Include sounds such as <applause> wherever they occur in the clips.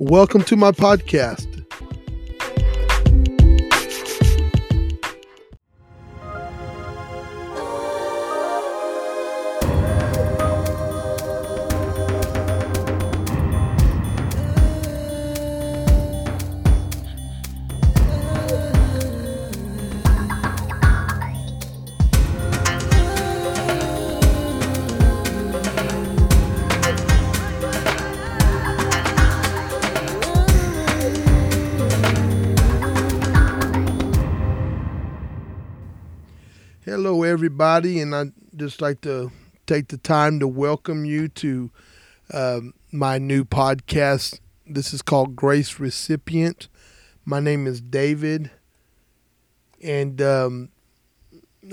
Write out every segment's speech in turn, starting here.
Welcome to my podcast. And I'd just like to take the time to welcome you to um, my new podcast. This is called Grace Recipient. My name is David, and um,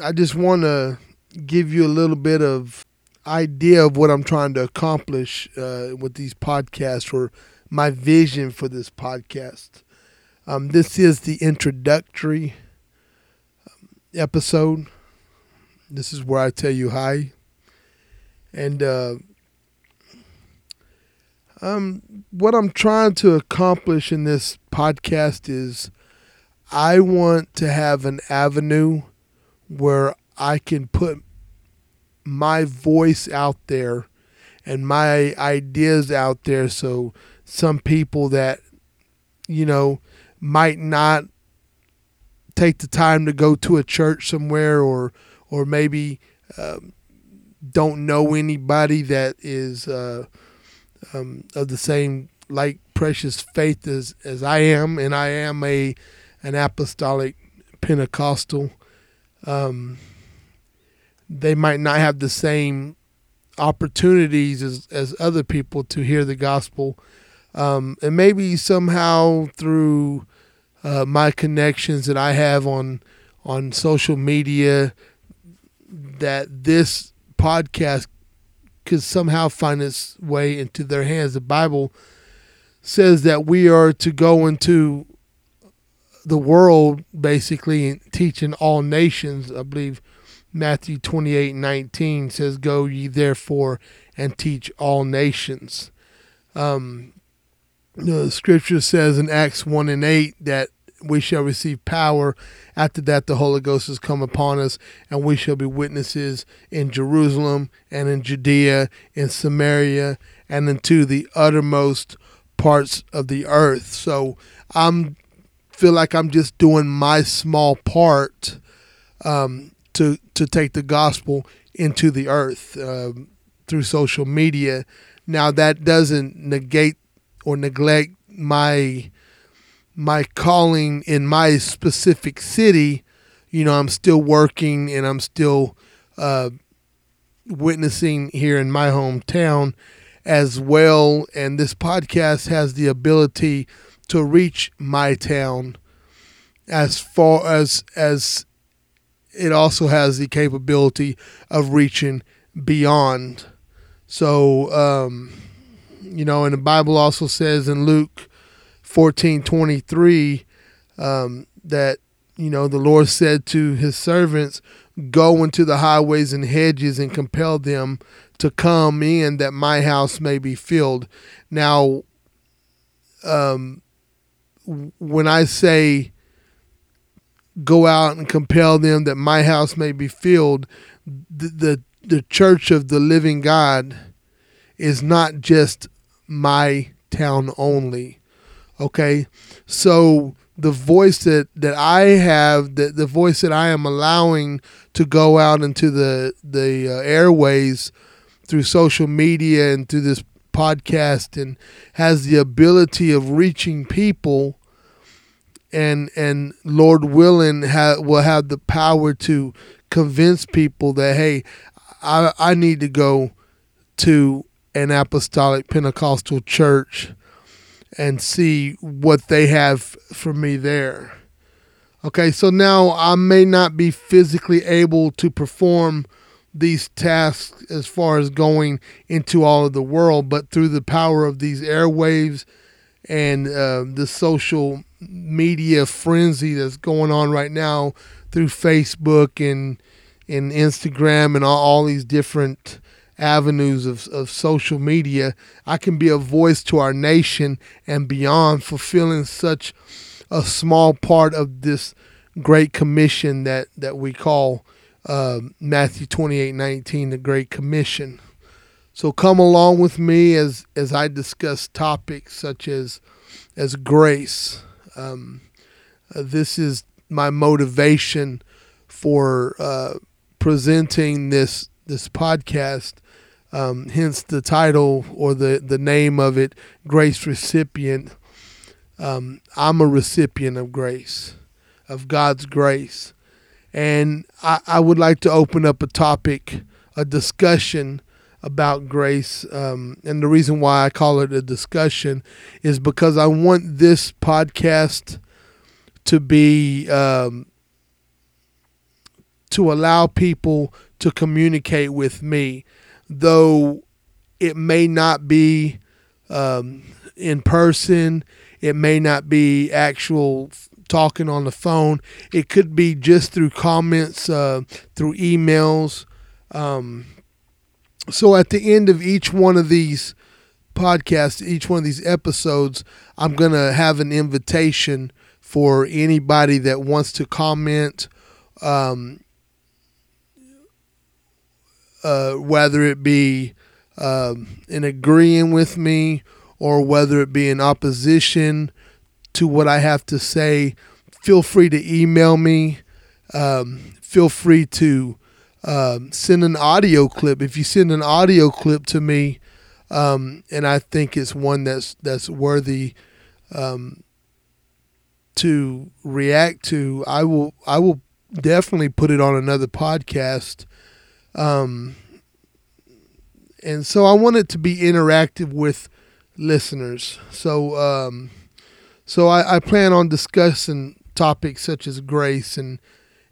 I just want to give you a little bit of idea of what I'm trying to accomplish uh, with these podcasts or my vision for this podcast. Um, this is the introductory um, episode. This is where I tell you hi. And uh, um, what I'm trying to accomplish in this podcast is I want to have an avenue where I can put my voice out there and my ideas out there so some people that you know might not take the time to go to a church somewhere or or maybe um, don't know anybody that is uh, um, of the same like precious faith as, as I am, and I am a an apostolic Pentecostal. Um, they might not have the same opportunities as, as other people to hear the gospel. Um, and maybe somehow through uh, my connections that I have on on social media, that this podcast could somehow find its way into their hands. The Bible says that we are to go into the world basically and teaching all nations. I believe Matthew 28 19 says, Go ye therefore and teach all nations. Um, the scripture says in Acts 1 and 8 that we shall receive power. After that, the Holy Ghost has come upon us, and we shall be witnesses in Jerusalem and in Judea, in Samaria, and into the uttermost parts of the earth. So I'm feel like I'm just doing my small part um, to to take the gospel into the earth um, through social media. Now that doesn't negate or neglect my my calling in my specific city, you know, I'm still working and I'm still uh, witnessing here in my hometown as well. And this podcast has the ability to reach my town as far as as it also has the capability of reaching beyond. So, um, you know, and the Bible also says in Luke fourteen twenty three um, that you know the Lord said to His servants, "Go into the highways and hedges and compel them to come in, that my house may be filled." Now, um, when I say go out and compel them that my house may be filled, the, the the church of the living God is not just my town only. Okay. So the voice that, that I have, the, the voice that I am allowing to go out into the, the uh, airways through social media and through this podcast and has the ability of reaching people and and Lord willing ha- will have the power to convince people that hey I I need to go to an apostolic Pentecostal church and see what they have for me there. Okay, so now I may not be physically able to perform these tasks as far as going into all of the world, but through the power of these airwaves and uh, the social media frenzy that's going on right now through Facebook and and Instagram and all, all these different avenues of, of social media, I can be a voice to our nation and beyond, fulfilling such a small part of this great commission that, that we call uh, Matthew 28 19, the Great Commission. So come along with me as, as I discuss topics such as, as grace. Um, uh, this is my motivation for uh, presenting this this podcast. Um, hence the title or the, the name of it, Grace Recipient. Um, I'm a recipient of grace, of God's grace. And I, I would like to open up a topic, a discussion about grace. Um, and the reason why I call it a discussion is because I want this podcast to be um, to allow people to communicate with me, though it may not be um, in person, it may not be actual talking on the phone. It could be just through comments, uh, through emails. Um, so at the end of each one of these podcasts, each one of these episodes, I'm going to have an invitation for anybody that wants to comment, um, uh, whether it be um, in agreeing with me or whether it be in opposition to what I have to say. Feel free to email me. Um, feel free to um, send an audio clip. If you send an audio clip to me, um, and I think it's one that's that's worthy um, to react to, I will I will definitely put it on another podcast. Um, and so I want it to be interactive with listeners. So um, so I, I, plan on discussing topics such as grace and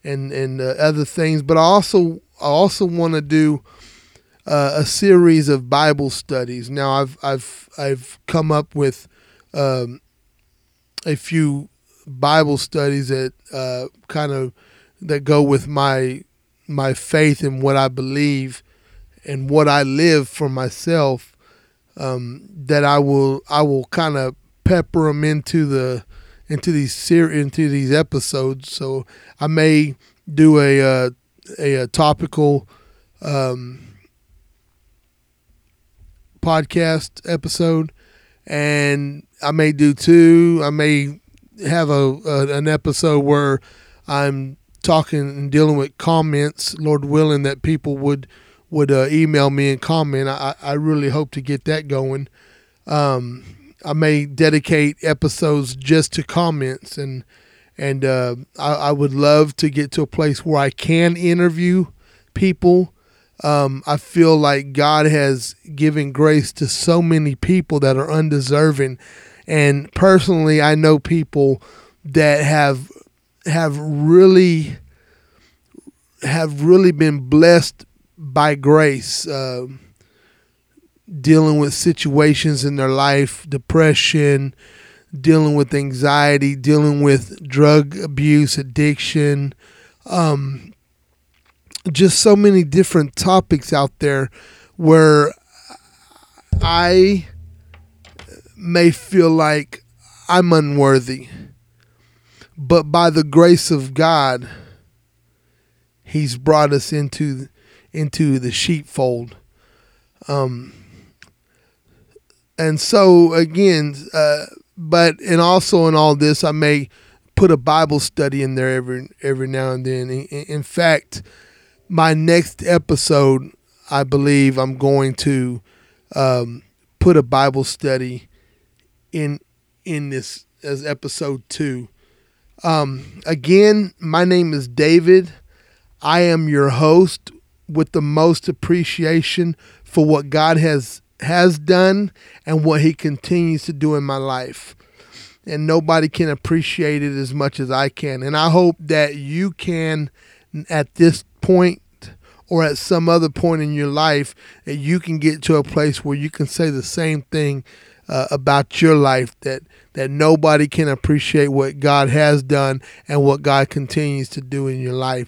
and and uh, other things, but I also I also want to do uh, a series of Bible studies. Now I've I've I've come up with um, a few Bible studies that uh, kind of that go with my my faith and what I believe and what I live for myself. Um, that I will I will kind of pepper them into the into these ser- into these episodes. So I may do a uh, a, a, topical um, podcast episode, and I may do two. I may have a, a an episode where I'm talking and dealing with comments, Lord willing, that people would would uh, email me and comment. I, I really hope to get that going. Um, I may dedicate episodes just to comments and and uh, I, I, would love to get to a place where I can interview people. Um, I feel like God has given grace to so many people that are undeserving, and personally, I know people that have have really have really been blessed by grace, uh, dealing with situations in their life, depression, dealing with anxiety, dealing with drug abuse, addiction, um, just so many different topics out there where I may feel like I'm unworthy, but by the grace of God, He's brought us into into the sheepfold. Um, and so again, uh, but and also in all this, I may put a Bible study in there every every now and then. In, fact, my next episode, I believe I'm going to um, put a Bible study in in this as episode two. Um, again, my name is David. I am your host with the most appreciation for what God has has done and what he continues to do in my life. And nobody can appreciate it as much as I can. And I hope that you can at this point or at some other point in your life that you can get to a place where you can say the same thing uh, about your life that that nobody can appreciate what God has done and what God continues to do in your life.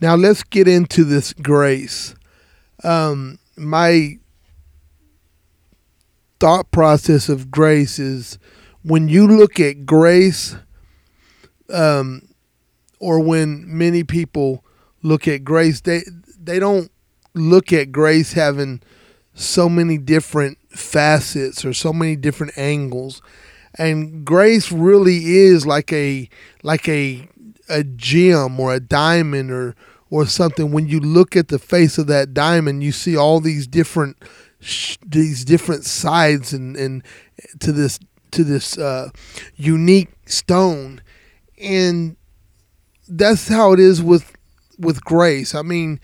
Now let's get into this grace. um, my thought process of grace is when you look at grace, um, or when many people look at grace, they they don't look at grace having so many different facets or so many different angles. And grace really is like a like a a gem or a diamond or or something when you look at the face of that diamond you see all these different these different sides and and to this to this uh, unique stone and that's how it is with with grace. I mean,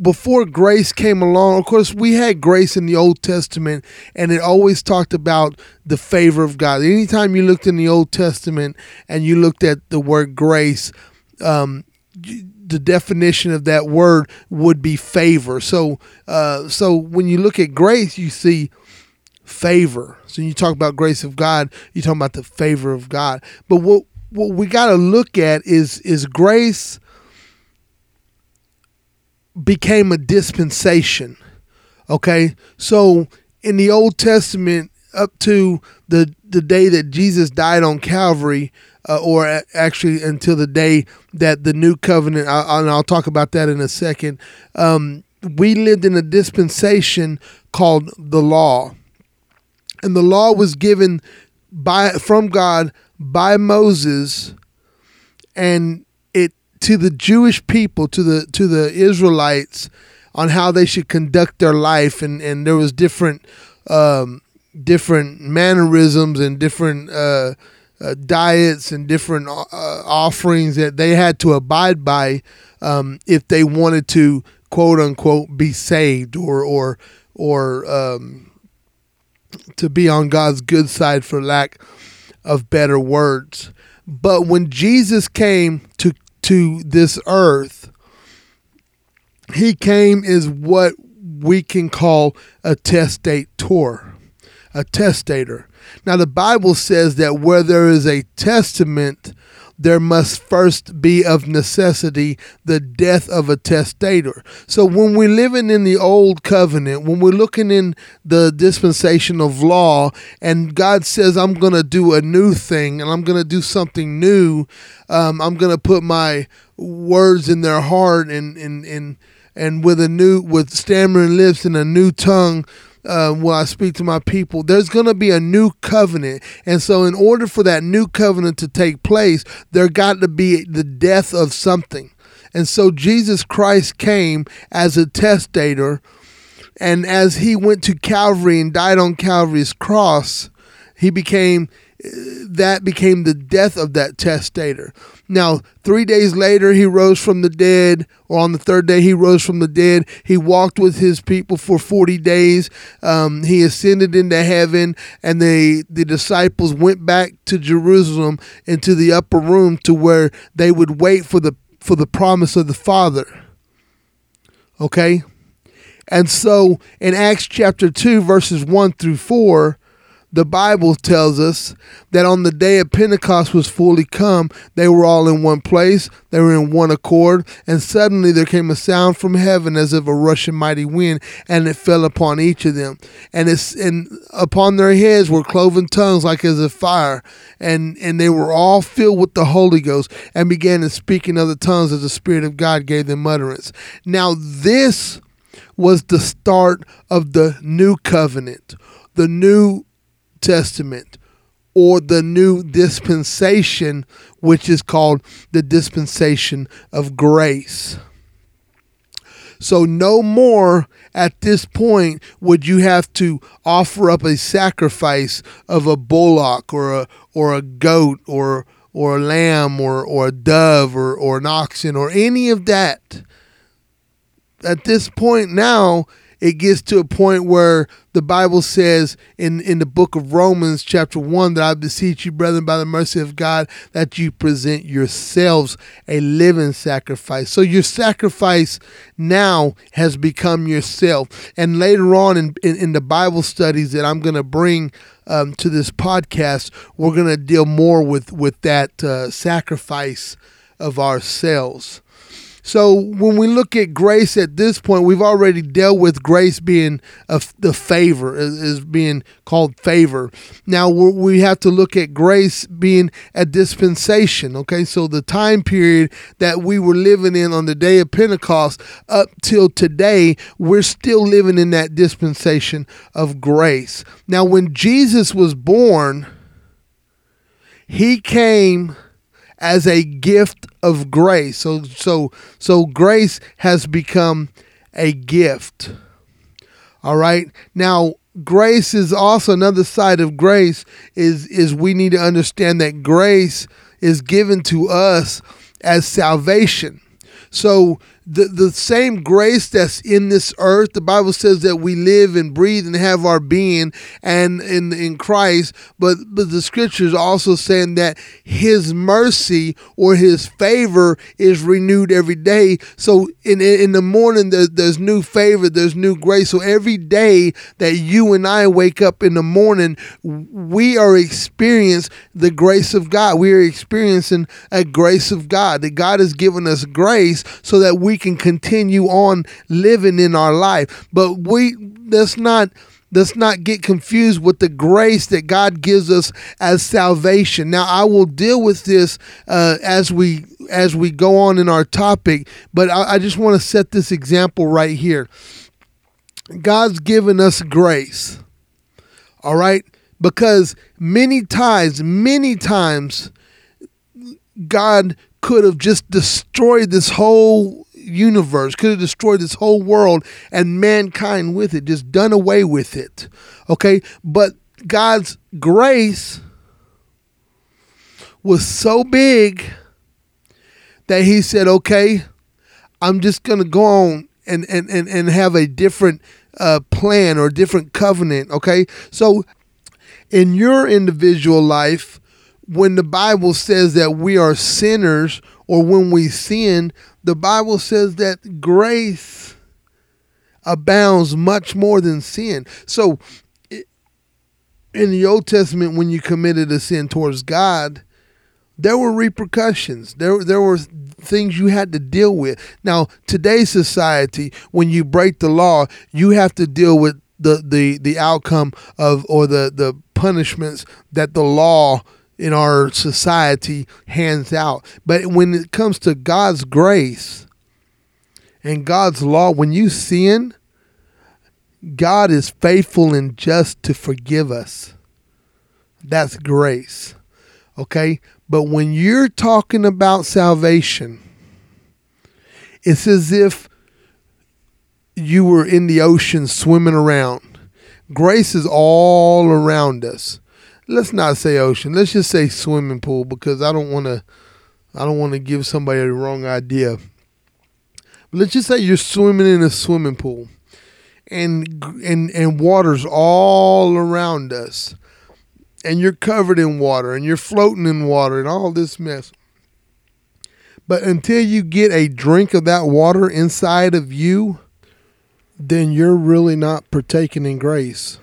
before grace came along, of course, we had grace in the Old Testament, and it always talked about the favor of God. Anytime you looked in the Old Testament and you looked at the word grace, um, the definition of that word would be favor. So, uh, so when you look at grace, you see favor. So you talk about grace of God, you're talking about the favor of God. But what what we got to look at is is grace became a dispensation. Okay? So in the Old Testament up to the the day that Jesus died on Calvary uh, or actually until the day that the new covenant I, and I'll talk about that in a second um, we lived in a dispensation called the law and the law was given by from God by Moses and to the Jewish people to the to the Israelites on how they should conduct their life and and there was different um, different mannerisms and different uh, uh, diets and different uh, offerings that they had to abide by um, if they wanted to quote unquote be saved or or or um, to be on God's good side for lack of better words. But when Jesus came to to this earth, he came is what we can call a testator. A testator. Now the Bible says that where there is a testament, there must first be of necessity the death of a testator. So when we're living in the old covenant, when we're looking in the dispensation of law, and God says, I'm going to do a new thing and I'm going to do something new, um, I'm going to put my words in their heart and, and, and, and with a new, with stammering lips and a new tongue Uh, when I speak to my people, there's going to be a new covenant. And so, in order for that new covenant to take place, there got to be the death of something. And so, Jesus Christ came as a testator. And as he went to Calvary and died on Calvary's cross, he became that became the death of that testator. Now, three days later, he rose from the dead, or on the third day, he rose from the dead. He walked with his people for 40 days. Um, he ascended into heaven, and the, the disciples went back to Jerusalem into the upper room to where they would wait for the, for the promise of the Father. Okay? And so in Acts chapter 2, verses 1 through 4, the Bible tells us that on the day of Pentecost was fully come, they were all in one place, they were in one accord, and suddenly there came a sound from heaven as of a rushing mighty wind, and it fell upon each of them. And it's and upon their heads were cloven tongues like as of fire, and and they were all filled with the Holy Ghost, and began to speak in other tongues as the Spirit of God gave them utterance. Now this was the start of the new covenant, the new Testament or the new dispensation, which is called the dispensation of grace. So, no more at this point would you have to offer up a sacrifice of a bullock or a, or a goat or, or a lamb or, or a dove or, or an oxen or any of that. At this point now, it gets to a point where the Bible says in, in the book of Romans, chapter 1, that I beseech you, brethren, by the mercy of God, that you present yourselves a living sacrifice. So your sacrifice now has become yourself. And later on in, in, in the Bible studies that I'm going to bring um, to this podcast, we're going to deal more with, with that uh, sacrifice of ourselves. So when we look at grace at this point, we've already dealt with grace being a, the favor, is, is being called favor. Now we have to look at grace being a dispensation. Okay, so the time period that we were living in on the day of Pentecost up till today, we're still living in that dispensation of grace. Now, when Jesus was born, he came as a gift of grace. So so so grace has become a gift. All right? Now grace is also another side of grace is is we need to understand that grace is given to us as salvation. So the, the same grace that's in this earth. The Bible says that we live and breathe and have our being and in in Christ, but but the scriptures also saying that his mercy or his favor is renewed every day. So in in the morning there, there's new favor, there's new grace. So every day that you and I wake up in the morning, we are experiencing the grace of God. We are experiencing a grace of God. That God has given us grace so that we we can continue on living in our life. But we let's not let's not get confused with the grace that God gives us as salvation. Now, I will deal with this uh, as we as we go on in our topic, but I, I just want to set this example right here. God's given us grace, all right, because many times, many times, God could have just destroyed this whole universe, could have destroyed this whole world and mankind with it, just done away with it. Okay? But God's grace was so big that he said, okay, I'm just going to go on and, and, and, and have a different uh, plan or different covenant. Okay? So in your individual life, when the Bible says that we are sinners or when we sin, the Bible says that grace abounds much more than sin. So, in the Old Testament, when you committed a sin towards God, there were repercussions. There, there were things you had to deal with. Now, today's society, when you break the law, you have to deal with the the the outcome of or the the punishments that the law in our society hands out. But when it comes to God's grace and God's law, when you sin, God is faithful and just to forgive us. That's grace. Okay? But when you're talking about salvation, it's as if you were in the ocean swimming around. Grace is all around us let's not say ocean. Let's just say swimming pool because I don't want to. I don't want to give somebody the wrong idea. But let's just say you're swimming in a swimming pool, and and and water's all around us, and you're covered in water, and you're floating in water, and all this mess. But until you get a drink of that water inside of you, then you're really not partaking in grace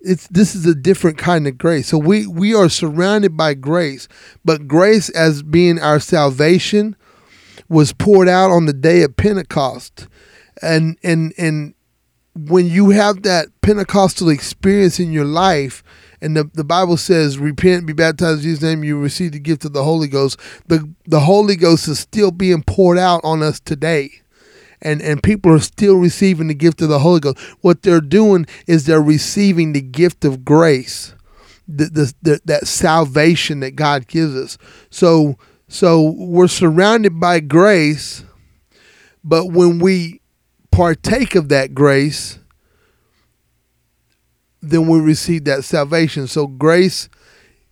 it's this is a different kind of grace. So we we are surrounded by grace, but grace as being our salvation was poured out on the day of Pentecost. And and and when you have that Pentecostal experience in your life, and the, the Bible says, repent, be baptized in Jesus' name, you receive the gift of the Holy Ghost. The the Holy Ghost is still being poured out on us today and and people are still receiving the gift of the Holy Ghost. What they're doing is they're receiving the gift of grace, the, the, the, that salvation that God gives us. So so we're surrounded by grace, but when we partake of that grace, then we receive that salvation. So grace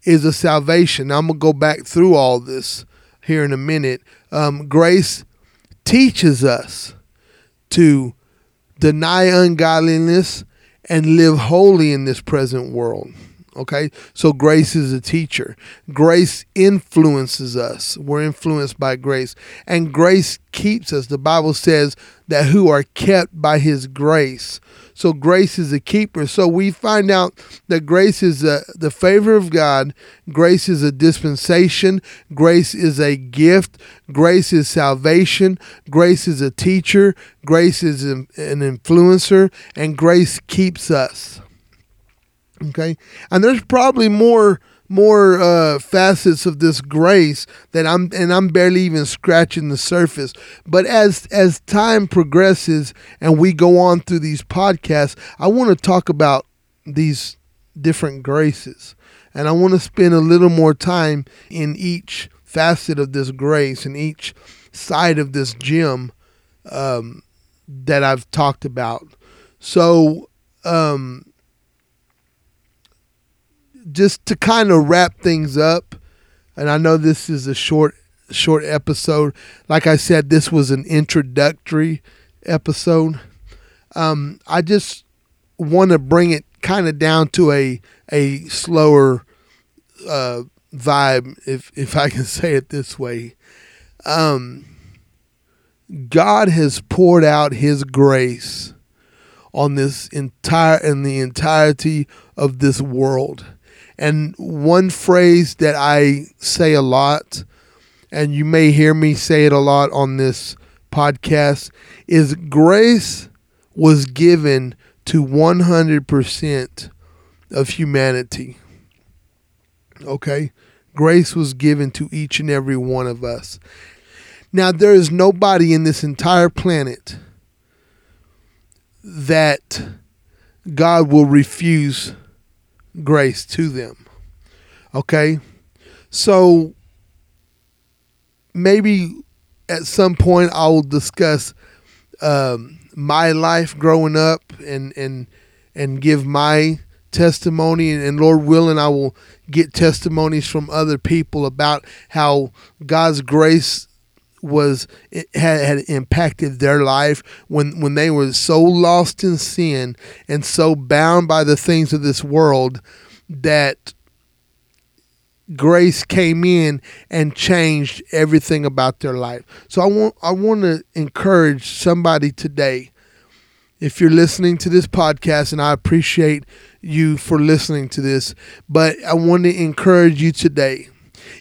is a salvation. Now, I'm gonna go back through all this here in a minute. Um, grace teaches us to deny ungodliness and live holy in this present world. Okay, so grace is a teacher. Grace influences us. We're influenced by grace, and grace keeps us. The Bible says that who are kept by His grace. So grace is a keeper. So we find out that grace is a, the favor of God. Grace is a dispensation. Grace is a gift. Grace is salvation. Grace is a teacher. Grace is an influencer. And grace keeps us. Okay. And there's probably more more uh, facets of this grace that I'm and I'm barely even scratching the surface. But as as time progresses and we go on through these podcasts, I want to talk about these different graces. And I want to spend a little more time in each facet of this grace and each side of this gem um, that I've talked about. So um, just to kind of wrap things up, and I know this is a short short episode. Like I said, this was an introductory episode. Um, I just want to bring it kind of down to a a slower uh, vibe, if if I can <laughs> say it this way. Um, God has poured out His grace on this entire in the entirety of this world. And one phrase that I say a lot, and you may hear me say it a lot on this podcast, is grace was given to 100% of humanity. Okay? Grace was given to each and every one of us. Now, there is nobody in this entire planet that God will refuse grace to them. Okay? So maybe at some point I will discuss um, my life growing up and and and give my testimony and, and Lord willing I will get testimonies from other people about how God's grace was it had, had impacted their life when when they were so lost in sin and so bound by the things of this world that grace came in and changed everything about their life. So I want I want to encourage somebody today if you're listening to this podcast and I appreciate you for listening to this, but I want to encourage you today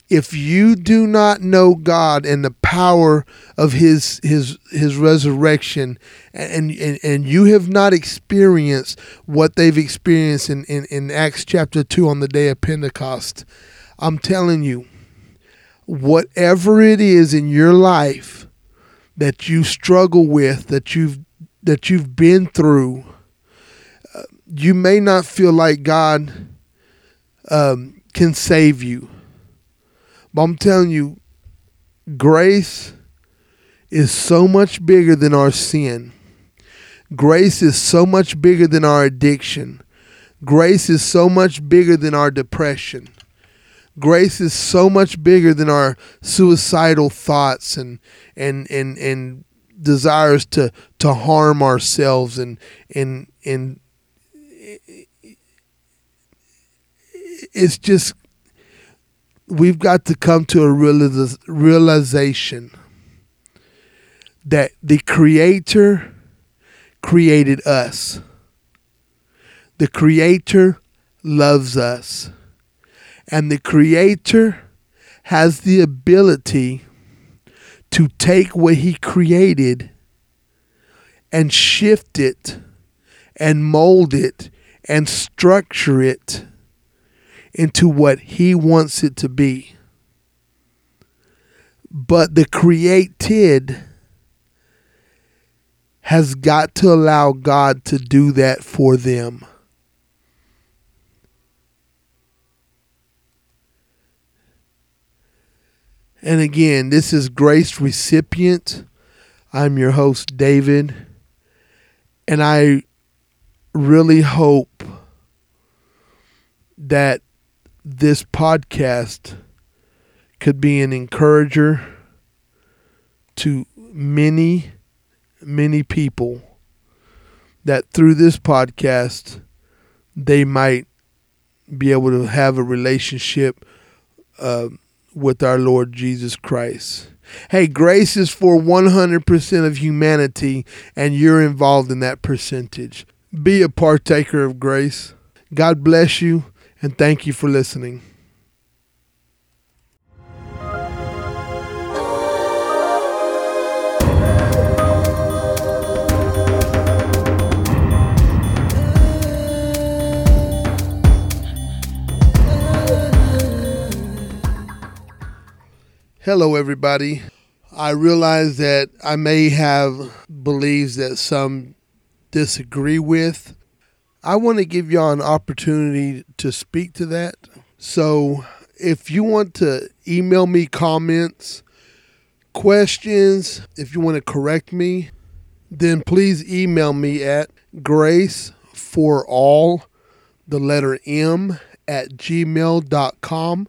if you do not know God and the power of his his his resurrection and and, and you have not experienced what they've experienced in, in, in Acts chapter 2 on the day of Pentecost, I'm telling you, whatever it is in your life that you struggle with, that you've that you've been through, uh, you may not feel like God um, can save you but I'm telling you, grace is so much bigger than our sin. Grace is so much bigger than our addiction. Grace is so much bigger than our depression. Grace is so much bigger than our suicidal thoughts and and and and desires to to harm ourselves and and and it's just we've got to come to a realization that the Creator created us. The Creator loves us. And the Creator has the ability to take what He created and shift it and mold it and structure it into what He wants it to be. But the created has got to allow God to do that for them. And again, this is Grace Recipient. I'm your host, David. And I really hope that this podcast could be an encourager to many, many people that through this podcast they might be able to have a relationship uh, with our Lord Jesus Christ. Hey, grace is for 100% of humanity, and you're involved in that percentage. be a partaker of grace. God bless you and thank you for listening. Hello, everybody. I realize that I may have beliefs that some disagree with. I want to give y'all an opportunity to speak to that. So, if you want to email me comments, questions, if you want to correct me, then please email me at grace for all, the letter M, at gmail.com.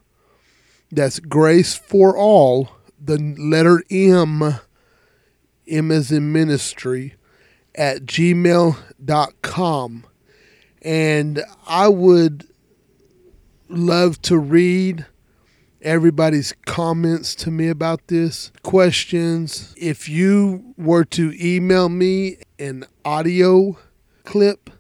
That's grace for all, the letter M, M as in ministry, at gmail.com. And I would love to read everybody's comments to me about this, questions. If you were to email me an audio clip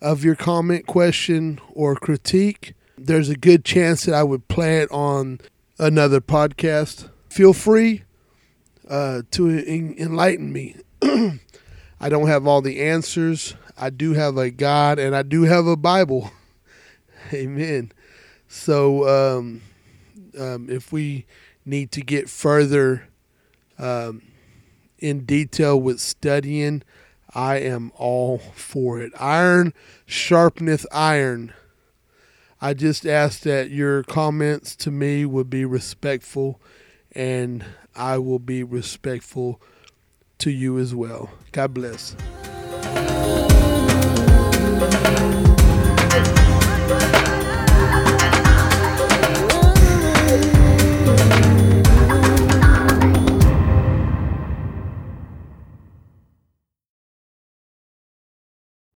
of your comment, question, or critique, there's a good chance that I would play it on another podcast. Feel free uh, to en- enlighten me. <clears throat> I don't have all the answers. I do have a God and I do have a Bible. <laughs> Amen. So, um, um, if we need to get further um, in detail with studying, I am all for it. Iron sharpeneth iron. I just ask that your comments to me would be respectful, and I will be respectful to you as well. God bless.